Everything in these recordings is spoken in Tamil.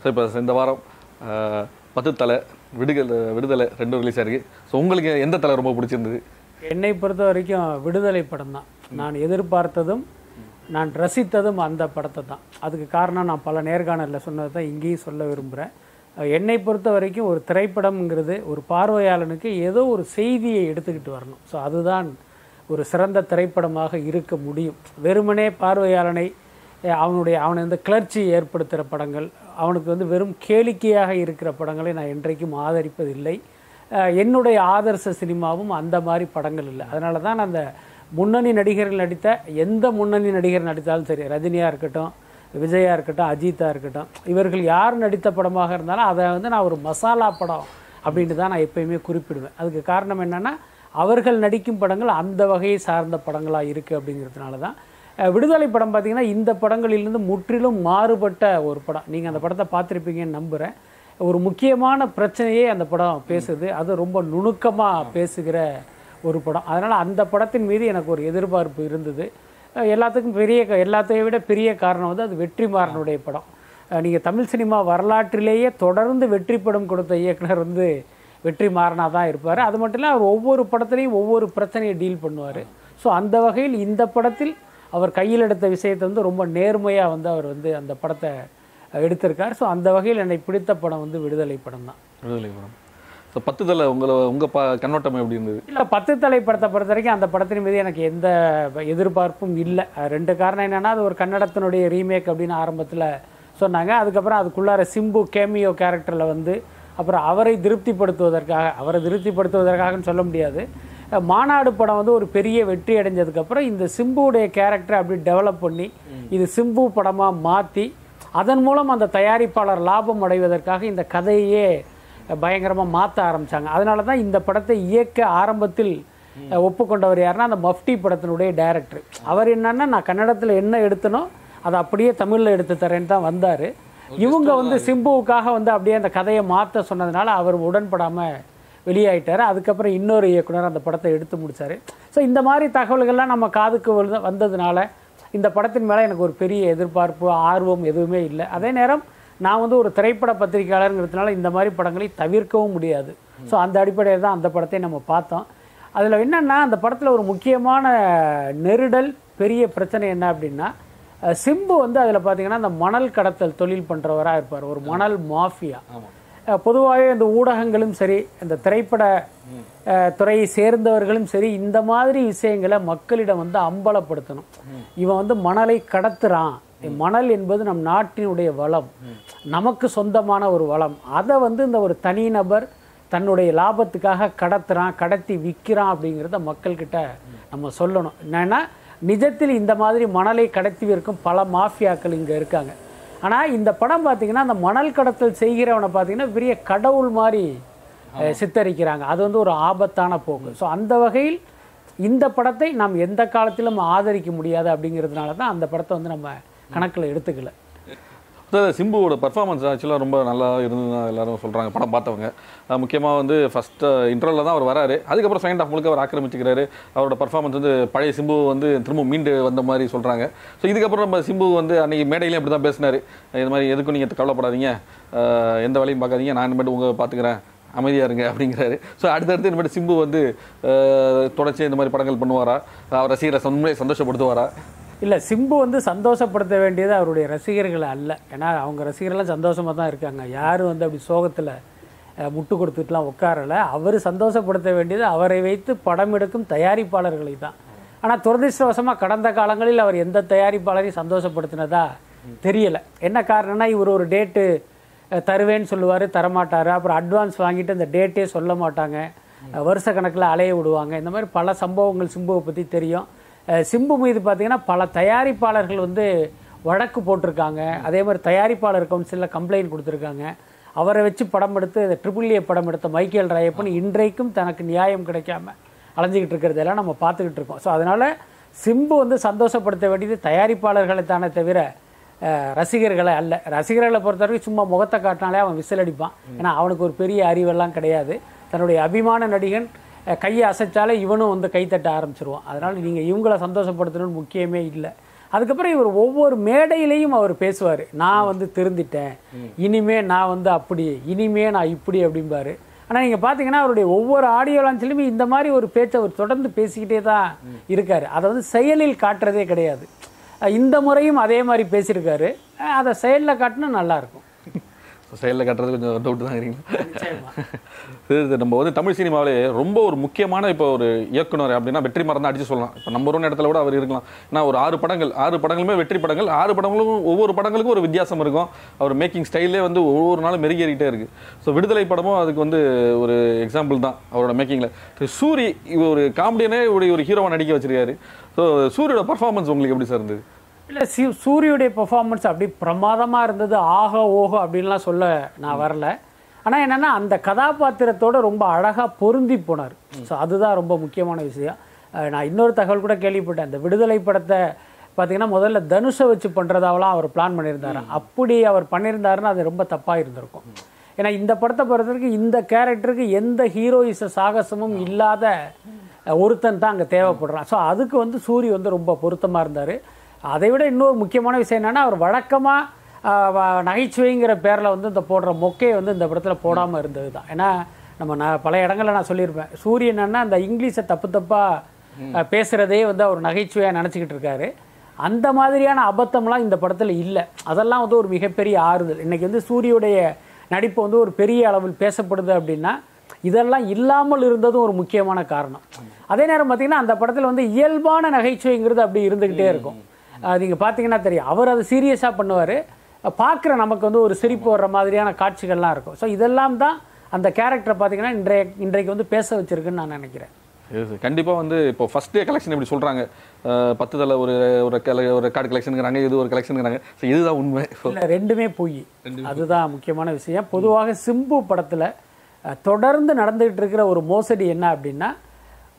ஸோ இப்போ இந்த வாரம் பத்து தலை விடுதலை விடுதலை ரெண்டும் ரிலீஸ் ஆயிருக்கு. ஸோ உங்களுக்கு எந்த தலை ரொம்ப பிடிச்சிருந்தது? என்னை பொறுத்த வரைக்கும் விடுதலை படம் தான். நான் எதிர்பார்த்ததும் நான் ரசித்ததும் அந்த படத்தை தான். அதுக்கு காரணம் நான் பல நேர்காணலில் சொன்னதை தான் இங்கேயும் சொல்ல விரும்புகிறேன் என்னை பொறுத்த வரைக்கும் ஒரு திரைப்படம்ங்கிறது ஒரு பார்வையாளனுக்கு ஏதோ ஒரு செய்தியை எடுத்துக்கிட்டு வரணும். ஸோ அதுதான் ஒரு சிறந்த திரைப்படமாக இருக்க முடியும். வெறுமனே பார்வையாளனை அவனுடைய அவனை இந்த கிளர்ச்சி ஏற்படுத்துகிற படங்கள் அவனுக்கு வந்து வெறும் கேளிக்கையாக இருக்கிற படங்களை நான் என்றைக்கும் ஆதரிப்பதில்லை. என்னுடைய ஆதர்ச சினிமாவும் அந்த மாதிரி படங்கள் இல்லை. அதனால தான் அந்த முன்னணி நடிகர்கள் நடித்த எந்த முன்னணி நடிகர் நடித்தாலும் சரி ரஜினியாக இருக்கட்டும் விஜயா இருக்கட்டும் அஜித்தாக இருக்கட்டும் இவர்கள் யார் நடித்த படமாக இருந்தாலும் அதை வந்து நான் ஒரு மசாலா படம் அப்படின்ட்டு தான் நான் எப்பயுமே குறிப்பிடுவேன். அதுக்கு காரணம் என்னென்னா அவர்கள் நடிக்கும் படங்கள் அந்த வகையை சார்ந்த படங்களாக இருக்குது அப்படிங்கிறதுனால தான் விடுதலை படம் பார்த்தீங்கன்னா இந்த படங்களிலிருந்து முற்றிலும் மாறுபட்ட ஒரு படம். நீங்கள் அந்த படத்தை பார்த்துருப்பீங்கன்னு நம்புகிறேன் ஒரு முக்கியமான பிரச்சனையே அந்த படம் பேசுது. அது ரொம்ப நுணுக்கமாக பேசுகிற ஒரு படம். அதனால் அந்த படத்தின் மீது எனக்கு ஒரு எதிர்பார்ப்பு இருந்தது. எல்லாத்துக்கும் பெரிய க- எல்லாத்தையும் விட பெரிய காரணம் வந்து அது வெற்றிமாறனுடைய படம். நீங்கள் தமிழ் சினிமா வரலாற்றிலேயே தொடர்ந்து வெற்றி படம் கொடுத்த இயக்குனர் வந்து வெற்றி மாறனாக தான் இருப்பார். அது மட்டும் இல்லை அவர் ஒவ்வொரு படத்துலையும் ஒவ்வொரு பிரச்சனையை டீல் பண்ணுவார். ஸோ அந்த வகையில் இந்த படத்தில் அவர் கையில் எடுத்த விஷயத்தை வந்து ரொம்ப நேர்மையாக வந்து அவர் வந்து அந்த படத்தை எடுத்திருக்கார். ஸோ அந்த வகையில் என்னை பிடித்த படம் வந்து விடுதலை படம் தான் விடுதலை படம். ஸோ பத்து தலை உங்களை உங்கள் ப கண்ணோட்டம் எப்படி இருந்தது? இல்லை பத்து தலை படத்தை பொறுத்த வரைக்கும் அந்த படத்தின் மீது எனக்கு எந்த எதிர்பார்ப்பும் இல்லை. ரெண்டு காரணம் என்னென்னா அது ஒரு கன்னடத்தினுடைய ரீமேக் அப்படின்னு ஆரம்பத்தில் சொன்னாங்க. அதுக்கப்புறம் அதுக்குள்ளார சிம்பு கேமியோ கேரக்டரில் வந்து அப்புறம் அவரை திருப்திப்படுத்துவதற்காக அவரை திருப்திப்படுத்துவதற்காகன்னு சொல்ல முடியாது. மாநாடு படம் வந்து ஒரு பெரிய வெற்றி அடைஞ்சதுக்கப்புறம் இந்த சிம்புவுடைய கேரக்டரை அப்படி டெவலப் பண்ணி இது சிம்பு படமாக மாற்றி அதன் மூலம் அந்த தயாரிப்பாளர் லாபம் அடைவதற்காக இந்த கதையே பயங்கரமாக மாற்ற ஆரம்பிச்சாங்க. அதனால தான் இந்த படத்தை இயக்க ஆரம்பத்தில் ஒப்புக்கொண்டவர் யாருன்னா அந்த மஃப்டி படத்தினுடைய டைரக்டர் அவர் என்னன்னா நான் கன்னடத்தில் என்ன எடுத்தனோ அதை அப்படியே தமிழில் எடுத்து தரேன்னு தான் வந்தார். இவங்க வந்து சிம்புவுக்காக வந்து அப்படியே அந்த கதையை மாற்ற சொன்னதுனால அவர் உடன்படாமல் வெளியாயிட்டார். அதுக்கப்புறம் இன்னொரு இயக்குனர் அந்த படத்தை எடுத்து முடித்தார் ஸோ இந்த மாதிரி தகவல்கள்லாம் நம்ம காதுக்கு வந்ததுனால இந்த படத்தின் மேலே எனக்கு ஒரு பெரிய எதிர்பார்ப்பு ஆர்வம் எதுவுமே இல்லை. அதே நேரம் நான் வந்து ஒரு திரைப்பட பத்திரிகையாளருங்கிறதுனால இந்த மாதிரி படங்களை தவிர்க்கவும் முடியாது. ஸோ அந்த அடிப்படையில் தான் அந்த படத்தை நம்ம பார்த்தோம். அதில் என்னென்னா அந்த படத்தில் ஒரு முக்கியமான நெருடல் பெரிய பிரச்சனை என்ன அப்படின்னா சிம்பு வந்து அதில் பார்த்தீங்கன்னா அந்த மணல் கடத்தல் தொழில் பண்ணுறவராக இருப்பார். ஒரு மணல் மாஃபியா. பொதுவாகவே இந்த ஊடகங்களும் சரி இந்த திரைப்பட துறையை சேர்ந்தவர்களும் சரி இந்த மாதிரி விஷயங்களை மக்களிடம் வந்து அம்பலப்படுத்தணும். இவன் வந்து மணலை கடத்துறான். மணல் என்பது நம் நாட்டினுடைய வளம். நமக்கு சொந்தமான ஒரு வளம். அதை வந்து இந்த ஒரு தனிநபர் தன்னுடைய லாபத்துக்காக கடத்துறான் கடத்தி விற்கிறான் அப்படிங்கிறத மக்கள்கிட்ட நம்ம சொல்லணும். என்னன்னா நிஜத்தில் இந்த மாதிரி மணலை கடத்தி விற்கும் பல மாஃபியாக்கள் இங்கே இருக்காங்க. ஆனால் இந்த படம் பார்த்தீங்கன்னா அந்த மணல் கடத்தல் செய்கிறவனை பார்த்தீங்கன்னா பெரிய கடவுள் மாதிரி சித்தரிக்கிறாங்க. அது வந்து ஒரு ஆபத்தான போக்கு. ஸோ அந்த வகையில் இந்த படத்தை நாம் எந்த காலத்திலும் ஆதரிக்க முடியாது அப்படிங்கிறதுனால தான் அந்த படத்தை வந்து நம்ம கணக்கில் எடுத்துக்கல. அதாவது சிம்புவோட பர்ஃபார்மன்ஸ் ஆக்சுவலாக ரொம்ப நல்லா இருந்ததுன்னு எல்லாரும் சொல்கிறாங்க படம் பார்த்தவங்க. முக்கியமாக வந்து ஃபஸ்ட்டு இன்டர்வலில் தான் அவர் வராரு. அதுக்கப்புறம் செகண்ட் ஆஃப் முழுக்க அவர் ஆக்கிரமிச்சுக்கிறாரு. அவரோட பர்ஃபார்மன்ஸ் வந்து பழைய சிம்பு வந்து திரும்ப மீண்டு வந்த மாதிரி சொல்கிறாங்க ஸோ இதுக்கப்புறம் நம்ம சிம்பு வந்து அன்றைக்கி மேடையிலையும் அப்படி தான் பேசினார். இது மாதிரி எதுக்கும் நீங்கள் கவலைப்படாதீங்க. எந்த வேலையும் பார்க்காதீங்க. நான் இனிமேட்டு உங்கள் பார்த்துக்கிறேன். அமைதியாக இருங்க அப்படிங்கிறாரு. ஸோ அடுத்தடுத்து இனிமேட்டு சிம்பு வந்து தொடர்ச்சி இந்த மாதிரி படங்கள் பண்ணுவாரா? அவர் ரசிகரை உண்மையை சந்தோஷப்படுத்துவாரா? இல்லை சிம்பு வந்து சந்தோஷப்படுத்த வேண்டியது அவருடைய ரசிகர்கள் அல்ல. ஏன்னா அவங்க ரசிகர்கள்லாம் சந்தோஷமாக தான் இருக்காங்க. யாரும் வந்து அப்படி சோகத்தில் முட்டு கொடுத்துட்டுலாம் உட்காரலை அவர் சந்தோஷப்படுத்த வேண்டியது அவரை வைத்து படம் எடுக்கும் தயாரிப்பாளர்களை தான். ஆனால் துரதிருஷ்டவசமாக கடந்த காலங்களில் அவர் எந்த தயாரிப்பாளரையும் சந்தோஷப்படுத்தினதா தெரியலை. என்ன காரணம்னா இவர் ஒரு டேட்டு தருவேன்னு சொல்லுவார் தரமாட்டார். அப்புறம் அட்வான்ஸ் வாங்கிட்டு அந்த டேட்டே சொல்ல மாட்டாங்க. வருஷ கணக்கில் அலைய விடுவாங்க. இந்த மாதிரி பல சம்பவங்கள் சிம்புவை பற்றி தெரியும். சிம்பு மீது பார்த்தீங்கன்னா பல தயாரிப்பாளர்கள் வந்து வழக்கு போட்டிருக்காங்க. அதே மாதிரி தயாரிப்பாளர் கவுன்சிலில் கம்ப்ளைண்ட் கொடுத்துருக்காங்க. அவரை வச்சு படம் எடுத்து ட்ரிபிள் ஏ படம் எடுத்த மைக்கேல் ராயப்பன் இன்றைக்கும் தனக்கு நியாயம் கிடைக்காம அலைஞ்சிக்கிட்டு இருக்கிறதெல்லாம் நம்ம பார்த்துக்கிட்டு இருக்கோம். ஸோ அதனால் சிம்பு வந்து சந்தோஷப்படுத்த வேண்டியது தயாரிப்பாளர்களை தானே தவிர ரசிகர்களை அல்ல. ரசிகர்களை பொறுத்தவரைக்கும் சும்மா முகத்தை காட்டினாலே அவன் விசில் அடிப்பான். ஏன்னா அவனுக்கு ஒரு பெரிய அறிவெல்லாம் கிடையாது. தன்னுடைய அபிமான நடிகன் கையை அசைச்சாலே இவனும் வந்து கைத்தட்ட ஆரம்பிச்சிருவான். அதனால் நீங்கள் இவங்கள சந்தோஷப்படுத்தணும்னு முக்கியமே இல்லை. அதுக்கப்புறம் இவர் ஒவ்வொரு மேடையிலையும் அவர் பேசுவார். நான் வந்து திருந்திட்டேன். இனிமே நான் வந்து அப்படி இனிமே நான் இப்படி அப்படிம்பாரு. ஆனால் நீங்கள் பார்த்தீங்கன்னா அவருடைய ஒவ்வொரு ஆடியோ லான்ச்லையுமே இந்த மாதிரி ஒரு பேச்சை அவர் தொடர்ந்து பேசிக்கிட்டே தான் இருக்கார். அதை வந்து செயலில் காட்டுறதே கிடையாது. இந்த முறையும் அதே மாதிரி பேசியிருக்காரு. அதை செயலில் காட்டினா நல்லாயிருக்கும் செயலில் கட்டுறது கொஞ்சம் டவுட் தான் இது நம்ம வந்து தமிழ் சினிமாவிலே ரொம்ப ஒரு முக்கியமான இப்போ ஒரு இயக்குனர் அப்படின்னா வெற்றி மரம் அடிச்சு சொல்லலாம். இப்போ நம்பர் ஒன் இடத்துல கூட அவர் இருக்கலாம். ஏன்னா ஒரு ஆறு படங்கள் ஆறு படங்களுமே வெற்றி படங்கள் ஆறு படங்களும் ஒவ்வொரு படங்களுக்கும் ஒரு வித்தியாசம் இருக்கும். அவர் மேக்கிங் ஸ்டைலே வந்து ஒவ்வொரு நாளும் மெருகேறிக்கிட்டே இருக்கு. ஸோ விடுதலை படமும் அதுக்கு வந்து ஒரு எக்ஸாம்பிள் தான் அவரோட மேக்கிங்கில் சூரி ஒரு காமெடியனே ஒரு ஒரு ஹீரோவை நடிக்க வச்சிருக்காரு. ஸோ சூரியோட பர்ஃபார்மன்ஸ் உங்களுக்கு எப்படி சார் இருந்தது? இல்லை சி சூரியுடைய பெர்ஃபார்மன்ஸ் அப்படி பிரமாதமாக இருந்தது. ஆக ஓஹோ அப்படின்லாம் சொல்ல நான் வரல. ஆனால் என்னென்னா அந்த கதாபாத்திரத்தோட ரொம்ப அழகாக பொருந்தி போனார். ஸோ அதுதான் ரொம்ப முக்கியமான விஷயம். நான் இன்னொரு தகவல் கூட கேள்விப்பட்டேன். அந்த விடுதலை படத்தை பார்த்தீங்கன்னா முதல்ல தனுஷை வச்சு பண்ணுறதாவெல்லாம் அவர் பிளான் பண்ணியிருந்தாரு. அப்படி அவர் பண்ணியிருந்தாருன்னா அது ரொம்ப தப்பாக இருந்திருக்கும். ஏன்னா இந்த படத்தை பொறுத்தவரைக்கும் இந்த கேரக்டருக்கு எந்த ஹீரோயிச சாகசமும் இல்லாத ஒருத்தன் தான் அங்கே தேவைப்படுறான். ஸோ அதுக்கு வந்து சூரி வந்து ரொம்ப பொருத்தமாக இருந்தார். அதை விட இன்னொரு முக்கியமான விஷயம் என்னென்னா அவர் வழக்கமாக நகைச்சுவைங்கிற பேரில் வந்து இந்த போடுற மொக்கையை வந்து இந்த படத்தில் போடாமல் இருந்தது தான் ஏன்னா நம்ம நான் பல இடங்களில் நான் சொல்லியிருப்பேன். சூரியன் என்னன்னா அந்த இங்கிலீஷை தப்பு தப்பாக பேசுகிறதே வந்து அவர் நகைச்சுவையாக நினச்சிக்கிட்டு இருக்காரு. அந்த மாதிரியான அபத்தம்லாம் இந்த படத்தில் இல்லை. அதெல்லாம் வந்து ஒரு மிகப்பெரிய ஆறுதல். இன்னைக்கு வந்து சூரியுடைய நடிப்பு வந்து ஒரு பெரிய அளவில் பேசப்படுது அப்படின்னா இதெல்லாம் இல்லாமல் இருந்ததும் ஒரு முக்கியமான காரணம். அதே நேரம் பார்த்தீங்கன்னா அந்த படத்தில் வந்து இயல்பான நகைச்சுவைங்கிறது அப்படி இருந்துக்கிட்டே இருக்கும். அஹ் நீங்க பார்த்தீங்கன்னா தெரியும். அவர் அதை சீரியஸாக பண்ணுவார். பார்க்குற நமக்கு வந்து ஒரு சிரிப்பு வர்ற மாதிரியான காட்சிகள்லாம் இருக்கும். ஸோ இதெல்லாம் தான் அந்த கேரக்டரை பார்த்தீங்கன்னா இன்றைய இன்றைக்கு வந்து பேச வச்சிருக்குன்னு நான் நினைக்கிறேன். கண்டிப்பாக வந்து இப்போ ஃபர்ஸ்ட் டே கலெக்ஷன் இப்படி சொல்கிறாங்க பத்து தலை ஒரு ஒரு கல ஒரு ரெக்கார்டு கலெக்ஷனுங்கிறாங்க இது ஒரு கலெக்ஷனுங்கிறாங்க ஸோ இதுதான் உண்மை. இல்லை ரெண்டுமே பொய். அதுதான் முக்கியமான விஷயம். பொதுவாக சிம்பு படத்தில் தொடர்ந்து நடந்துகிட்டு இருக்கிற ஒரு மோசடி என்ன அப்படின்னா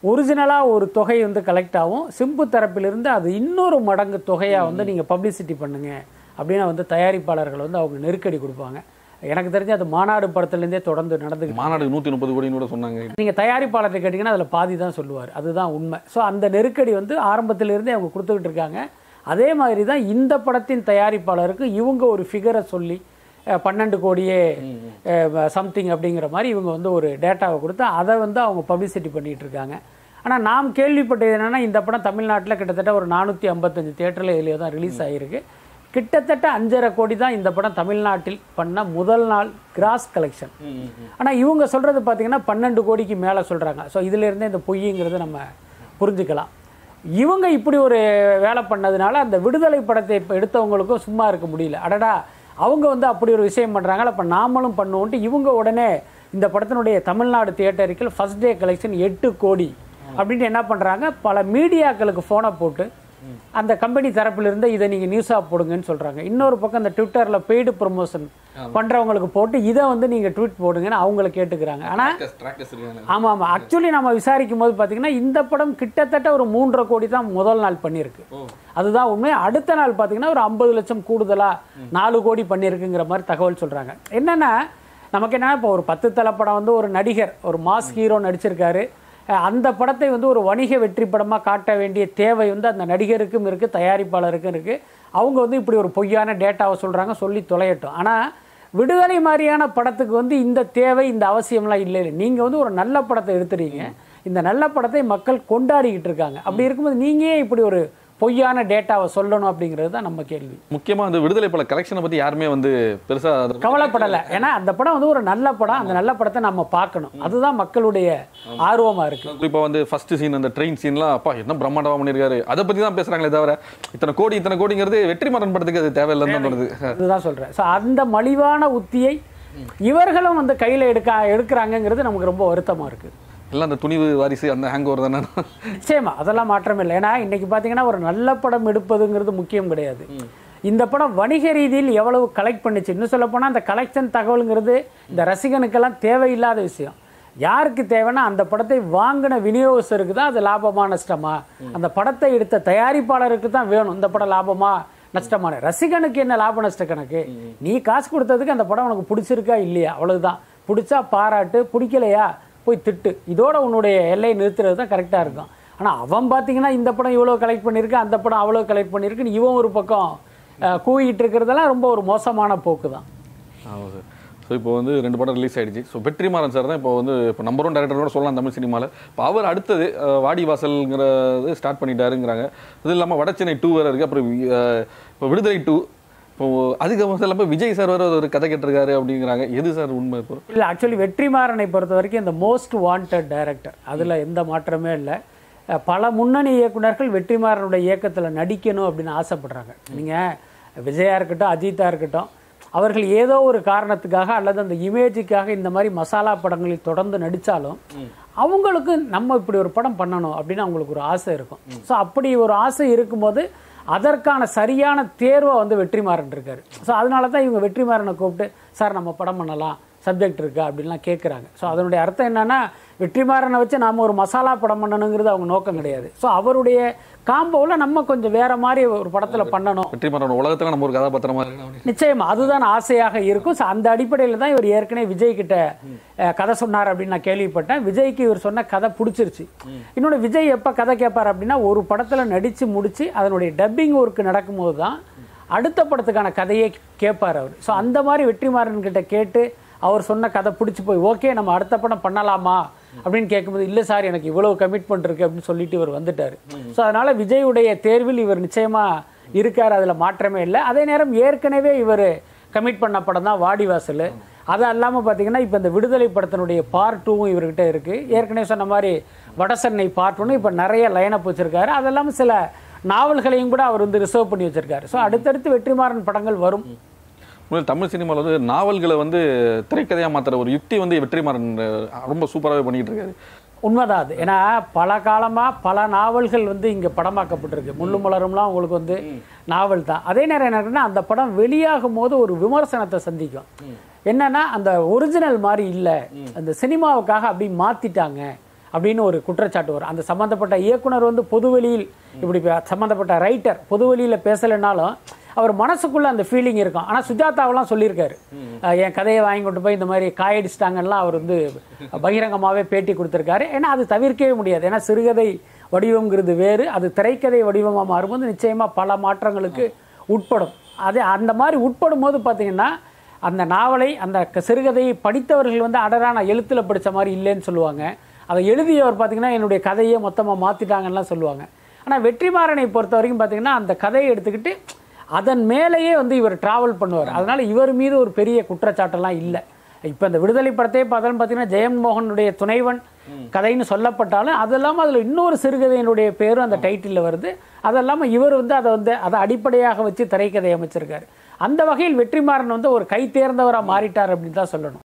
ஒரிஜினலாக ஒரு தொகை வந்து கலெக்ட் ஆகும். சிம்பு தரப்பிலிருந்து அது இன்னொரு மடங்கு தொகையாக வந்து நீங்கள் பப்ளிசிட்டி பண்ணுங்க அப்படின்னு வந்து தயாரிப்பாளர்கள் வந்து அவங்க நெருக்கடி கொடுப்பாங்க. எனக்கு தெரிஞ்சு அது மாநாடு படத்துலேருந்தே தொடர்ந்து நடந்துக்கிட்டு மாநாடு நூற்றி முப்பது கோடின்னு கூட சொன்னாங்க. நீங்கள் தயாரிப்பாளர்கிட்ட கேட்டிங்கன்னா அதில் பாதி தான் சொல்லுவார். அதுதான் உண்மை. ஸோ அந்த நெருக்கடி வந்து ஆரம்பத்திலிருந்தே அவங்க கொடுத்துக்கிட்டு இருக்காங்க. அதே மாதிரி தான் இந்த படத்தின் தயாரிப்பாளருக்கு இவங்க ஒரு ஃபிகரை சொல்லி பன்னெண்டு கோடியே சம்திங் அப்படிங்கிற மாதிரி இவங்க வந்து ஒரு டேட்டாவை கொடுத்து அதை வந்து அவங்க பப்ளிசிட்டி பண்ணிட்டு இருக்காங்க. ஆனால் நாம் கேள்விப்பட்டது என்னன்னா இந்த படம் தமிழ்நாட்டில் கிட்டத்தட்ட ஒரு நானூற்றி ஐம்பத்தஞ்சு தேட்டரில் இதுலேயே தான் ரிலீஸ் ஆகிருக்கு கிட்டத்தட்ட அஞ்சரை கோடி தான் இந்த படம் தமிழ்நாட்டில் பண்ண முதல் நாள் கிராஸ் கலெக்ஷன் ஆனால் இவங்க சொல்கிறது பார்த்தீங்கன்னா பன்னெண்டு கோடிக்கு மேலே சொல்கிறாங்க ஸோ இதிலிருந்தே இந்த பொய்ங்கிறத நம்ம புரிஞ்சுக்கலாம். இவங்க இப்படி ஒரு வேலை பண்ணதுனால அந்த விடுதலை படத்தை இப்போ எடுத்தவங்களுக்கும் சும்மா இருக்க முடியல. அடடா அவங்க வந்து அப்படி ஒரு விஷயம் பண்ணுறாங்களா அப்போ நாமளும் பண்ணுவோன்ட்டு இவங்க உடனே இந்த படத்தினுடைய தமிழ்நாடு தியேட்டருக்கு ஃபர்ஸ்ட் டே கலெக்ஷன் எட்டு கோடி. அப்படின்ட்டு என்ன பண்ணுறாங்க பல மீடியாக்களுக்கு ஃபோனை போட்டு அந்த கம்பெனி தரப்பிலிருந்து இதை நீங்கள் நியூஸாக போடுங்கன்னு சொல்கிறாங்க இன்னொரு பக்கம் இந்த ட்விட்டரில் பெய்டு ப்ரொமோஷன் பண்ணுறவங்களுக்கு போட்டு இதை வந்து நீங்கள் ட்வீட் போடுங்கன்னு அவங்கள கேட்டுக்கிறாங்க. ஆனால் ஆமாம் ஆமாம் ஆக்சுவலி நம்ம விசாரிக்கும் போது பார்த்தீங்கன்னா இந்த படம் கிட்டத்தட்ட ஒரு மூன்றரை கோடி தான் முதல் நாள் பண்ணியிருக்கு. அதுதான் உண்மை. அடுத்த நாள் பார்த்தீங்கன்னா ஒரு ஐம்பது லட்சம் கூடுதலாக நாலு கோடி பண்ணியிருக்குங்கிற மாதிரி தகவல் சொல்கிறாங்க என்னென்னா நமக்கு என்னன்னா இப்போ ஒரு பத்து தலை படம் வந்து ஒரு நடிகர் ஒரு மாஸ் ஹீரோ நடிச்சிருக்காரு. அந்த படத்தை வந்து ஒரு வணிக வெற்றி படமாக காட்ட வேண்டிய தேவை வந்து அந்த நடிகருக்கும் இருக்குது தயாரிப்பாளருக்கும் இருக்குது அவங்க வந்து இப்படி ஒரு பொய்யான டேட்டாவை சொல்கிறாங்க சொல்லி தொலையட்டும். ஆனால் விடுதலை மாதிரியான படத்துக்கு வந்து இந்த தேவை இந்த அவசியம்லாம் இல்லை இல்லை. நீங்கள் வந்து ஒரு நல்ல படத்தை எடுத்துறீங்க. இந்த நல்ல படத்தை மக்கள் கொண்டாடிக்கிட்டு இருக்காங்க. அப்படி இருக்கும்போது நீங்கள் இப்படி ஒரு பொய்யான டேட்டாவை சொல்லணும் அப்படிங்கிறது தான் நம்ம கேள்வி. முக்கியமா அந்த விடுதலை பட கலெக்ஷனை பத்தி யாருமே வந்து பெருசா அதை- கவலைப்படலை. ஏன்னா அந்த படம் வந்து ஒரு நல்ல படம். அந்த நல்ல படத்தை நம்ம பார்க்கணும். அதுதான் மக்களுடைய ஆர்வமாக இருக்குது குறிப்பா வந்து ஃபர்ஸ்ட் சீன் அந்த ட்ரெயின் சீன்லாம் அப்பா என்ன பிரம்மாண்டமா பண்ணிருக்காரு அதை பத்தி தான் பேசுறாங்களே தவிர இத்தனை கோடி இத்தனை கோடிங்கிறது வெற்றி மரன் படத்துக்கு அது தேவையில்லைன்னு தோணுது. அதுதான் சொல்கிறேன் ஸோ அந்த மலிவான உத்தியை இவர்களும் வந்து கையில் எடுக்க எடுக்கிறாங்கங்கிறது நமக்கு ரொம்ப வருத்தமாக இருக்குது எல்லாம் அந்த துணிவு வாரிசு அந்த ஹேங் ஓவர் தானே? நிச்சயமா அதெல்லாம் மாற்றம் இல்லை ஏன்னா இன்னைக்கு பார்த்தீங்கன்னா ஒரு நல்ல படம் எடுப்பதுங்கிறது முக்கியம் கிடையாது. இந்த படம் வணிக ரீதியில் எவ்வளவு கலெக்ட் பண்ணுச்சு? இன்னும் சொல்ல போனால் அந்த கலெக்ஷன் தகவலுங்கிறது இந்த ரசிகனுக்கெல்லாம் தேவையில்லாத விஷயம். யாருக்கு தேவைன்னா அந்த படத்தை வாங்கின விநியோகஸ்தருக்கு தான் அது லாபமா நஷ்டமா? அந்த படத்தை எடுத்த தயாரிப்பாளருக்கு தான் வேணும். இந்த படம் லாபமா நஷ்டமான? ரசிகனுக்கு என்ன லாப நஷ்ட கணக்கு? நீ காசு கொடுத்ததுக்கு அந்த படம் உனக்கு பிடிச்சிருக்கா இல்லையா? அவ்வளவுதான். பிடிச்சா பாராட்டு. பிடிக்கலையா? போய் திட்டு. இதோட உன்னுடைய எல்லையை நிறுத்துறது தான் கரெக்டாக இருக்கும். ஆனால் அவன் பார்த்தீங்கன்னா இந்த படம் இவ்வளோ கலெக்ட் பண்ணியிருக்கு அந்த படம் அவ்வளோ கலெக்ட் பண்ணியிருக்குன்னு இவன் ஒரு பக்கம் அஹ், கூவிட்டு இருக்கிறதெல்லாம் ரொம்ப ஒரு மோசமான போக்கு தான் ஆமாம் சார். ஸோ இப்போ வந்து ரெண்டு படம் ரிலீஸ் ஆகிடுச்சு ஸோ வெற்றிமாறன் சார் தான் இப்போ வந்து இப்போ நம்பர் ஒன் டேரக்டரோட கூட சொல்லலாம் தமிழ் சினிமாவில் இப்போ அவர் அடுத்தது வாடி வாசல்ங்கிறது ஸ்டார்ட் பண்ணிட்டாருங்கிறாங்க. இது இல்லாமல் வடச்சென்னை டூ வேறு இருக்குது அப்புறம் இப்போ விடுதலை டூ இப்போ அதுக்கு இல்லாமல் விஜய் சார் வேறு ஒரு கதை கேட்டிருக்காரு அப்படிங்கிறாங்க. எது சார் உண்மை இப்போ? இல்லை ஆக்சுவலி வெற்றிமாறனை பொறுத்த வரைக்கும் இந்த மோஸ்ட் வாண்டட் டைரக்டர் அதில் எந்த மாற்றமே இல்லை. பல முன்னணி இயக்குனர்கள் வெற்றிமாறனுடைய இயக்கத்தில் நடிக்கணும் அப்படின்னு ஆசைப்படுறாங்க. நீங்கள் விஜயா இருக்கட்டும் அஜித்தா இருக்கட்டும் அவர்கள் ஏதோ ஒரு காரணத்துக்காக அல்லது அந்த இமேஜுக்காக இந்த மாதிரி மசாலா படங்களில் தொடர்ந்து நடித்தாலும் அவங்களுக்கு நம்ம இப்படி ஒரு படம் பண்ணணும் அப்படின்னு அவங்களுக்கு ஒரு ஆசை இருக்கும். ஸோ அப்படி ஒரு ஆசை இருக்கும்போது அதற்கான சரியான தேர்வை வந்து வெற்றிமாறன் இருக்காரு. ஸோ அதனால தான் இவங்க வெற்றிமாறனை கூப்பிட்டு சார் நம்ம படம் பண்ணலாம். சப்ஜெக்ட் இருக்கா அப்படின்லாம் கேட்குறாங்க. ஸோ அதனுடைய அர்த்தம் என்னன்னா வெற்றிமாறனை வச்சு நாம ஒரு மசாலா படம் பண்ணணுங்கிறது அவங்க நோக்கம் கிடையாது. ஸோ அவருடைய காம்போவில் நம்ம கொஞ்சம் வேற மாதிரி ஒரு படத்தில் பண்ணணும். வெற்றிமாறன் உலகத்தில் நம்ம ஒரு கதாபாத்திரமா நிச்சயமா அதுதான் ஆசையாக இருக்கும். ஸோ அந்த அடிப்படையில் தான் இவர் ஏற்கனவே விஜய் கிட்ட கதை சொன்னார் அப்படின்னு நான் கேள்விப்பட்டேன். விஜய்க்கு இவர் சொன்ன கதை பிடிச்சிருச்சு. இன்னொன்று விஜய் எப்போ கதை கேட்பார் அப்படின்னா ஒரு படத்தில் நடித்து முடிச்சு அதனுடைய டப்பிங் ஒர்க் நடக்கும்போது தான் அடுத்த படத்துக்கான கதையை கேட்பார் அவர். ஸோ அந்த மாதிரி வெற்றிமாறன் கிட்ட கேட்டு அவர் சொன்ன கதை பிடிச்சி போய் ஓகே நம்ம அடுத்த படம் பண்ணலாமா? அப்படின்னு கேட்கும்போது இல்லை சார் எனக்கு இவ்வளவு கமிட்மெண்ட் இருக்கு அப்படின்னு சொல்லிட்டு இவர் வந்துட்டார். ஸோ அதனால விஜயுடைய தேர்வில் இவர் நிச்சயமா இருக்கார் அதில் மாற்றமே இல்லை. அதே நேரம் ஏற்கனவே இவர் கமிட் பண்ண படம் தான் வாடிவாசல். அது அல்லாமல் பார்த்தீங்கன்னா இப்போ இந்த விடுதலை படத்தினுடைய பார்ட் டூவும் இவர்கிட்ட இருக்குது ஏற்கனவே சொன்ன மாதிரி வடசென்னை பார்ட் ஒன்று இப்போ நிறைய லைனப் வச்சிருக்காரு. அது இல்லாமல் சில நாவல்களையும் கூட அவர் வந்து ரிசர்வ் பண்ணி வச்சிருக்காரு. ஸோ அடுத்தடுத்து வெற்றிமாறன் படங்கள் வரும். உண்மையிலே தமிழ் சினிமாவில் வந்து நாவல்களை வந்து திரைக்கதையாக மாற்றுற ஒரு யுக்தி வந்து வெற்றிமாறன் ரொம்ப சூப்பராகவே பண்ணிட்டு இருக்காரு. உண்மைதான் அது. ஏன்னா பல காலமாக பல நாவல்கள் வந்து இங்கே படமாக்கப்பட்டிருக்கு. முள்ளு மலரும்லாம் உங்களுக்கு வந்து நாவல் தான். அதே நேரம் என்ன இருக்குன்னா அந்த படம் வெளியாகும் போது ஒரு விமர்சனத்தை சந்திக்கும். என்னன்னா அந்த ஒரிஜினல் மாதிரி இல்லை. அந்த சினிமாவுக்காக அப்படி மாத்திட்டாங்க அப்படின்னு ஒரு குற்றச்சாட்டு வரும். அந்த சம்பந்தப்பட்ட இயக்குனர் வந்து பொதுவெளியில் இப்படி சம்பந்தப்பட்ட ரைட்டர் பொதுவெளியில் பேசலைனாலும் அவர் மனசுக்குள்ள அந்த ஃபீலிங் இருக்கும். ஆனால் சுஜாதாவெல்லாம் சொல்லியிருக்காரு. என் கதையை வாங்கி கொண்டு போய் இந்த மாதிரி காயடிச்சிட்டாங்கலாம் அவர் வந்து பகிரங்கமாகவே பேட்டி கொடுத்துருக்காரு. ஏன்னா அது தவிர்க்கவே முடியாது. ஏன்னா சிறுகதை வடிவம்ங்கிறது வேறு. அது திரைக்கதை வடிவமாக மாறும்போது நிச்சயமாக பல மாற்றங்களுக்கு உட்படும். அது அந்த மாதிரி உட்படும் போது பார்த்தீங்கன்னா அந்த நாவலை அந்த சிறுகதையை படித்தவர்கள் வந்து அடரா நான் எழுத்தில் படித்த மாதிரி இல்லைன்னு சொல்லுவாங்க. அதை எழுதியவர் பார்த்தீங்கன்னா என்னுடைய கதையை மொத்தமாக மாற்றிட்டாங்கலாம் சொல்லுவாங்க. ஆனால் வெற்றிமாறனை பொறுத்த வரைக்கும் பார்த்தீங்கன்னா அந்த கதையை எடுத்துக்கிட்டு அதன் மேலேயே வந்து இவர் டிராவல் பண்ணுவார். அதனால இவர் மீது ஒரு பெரிய குற்றச்சாட்டெல்லாம் இல்லை. இப்போ இந்த விடுதலை படத்தையே பார்த்தாலும் பார்த்தீங்கன்னா ஜெயன்மோகனுடைய துணைவன் கதைன்னு சொல்லப்பட்டாலும் அது இல்லாமல் அதில் இன்னொரு சிறுகதையினுடைய பேரும் அந்த டைட்டிலில் வருது. அது இல்லாமல் இவர் வந்து அதை வந்து அதை அடிப்படையாக வச்சு திரைக்கதை அமைச்சிருக்காரு. அந்த வகையில் வெற்றிமாறன் வந்து ஒரு கை தேர்ந்தவராக மாறிட்டார் அப்படின்னு தான் சொல்லணும்.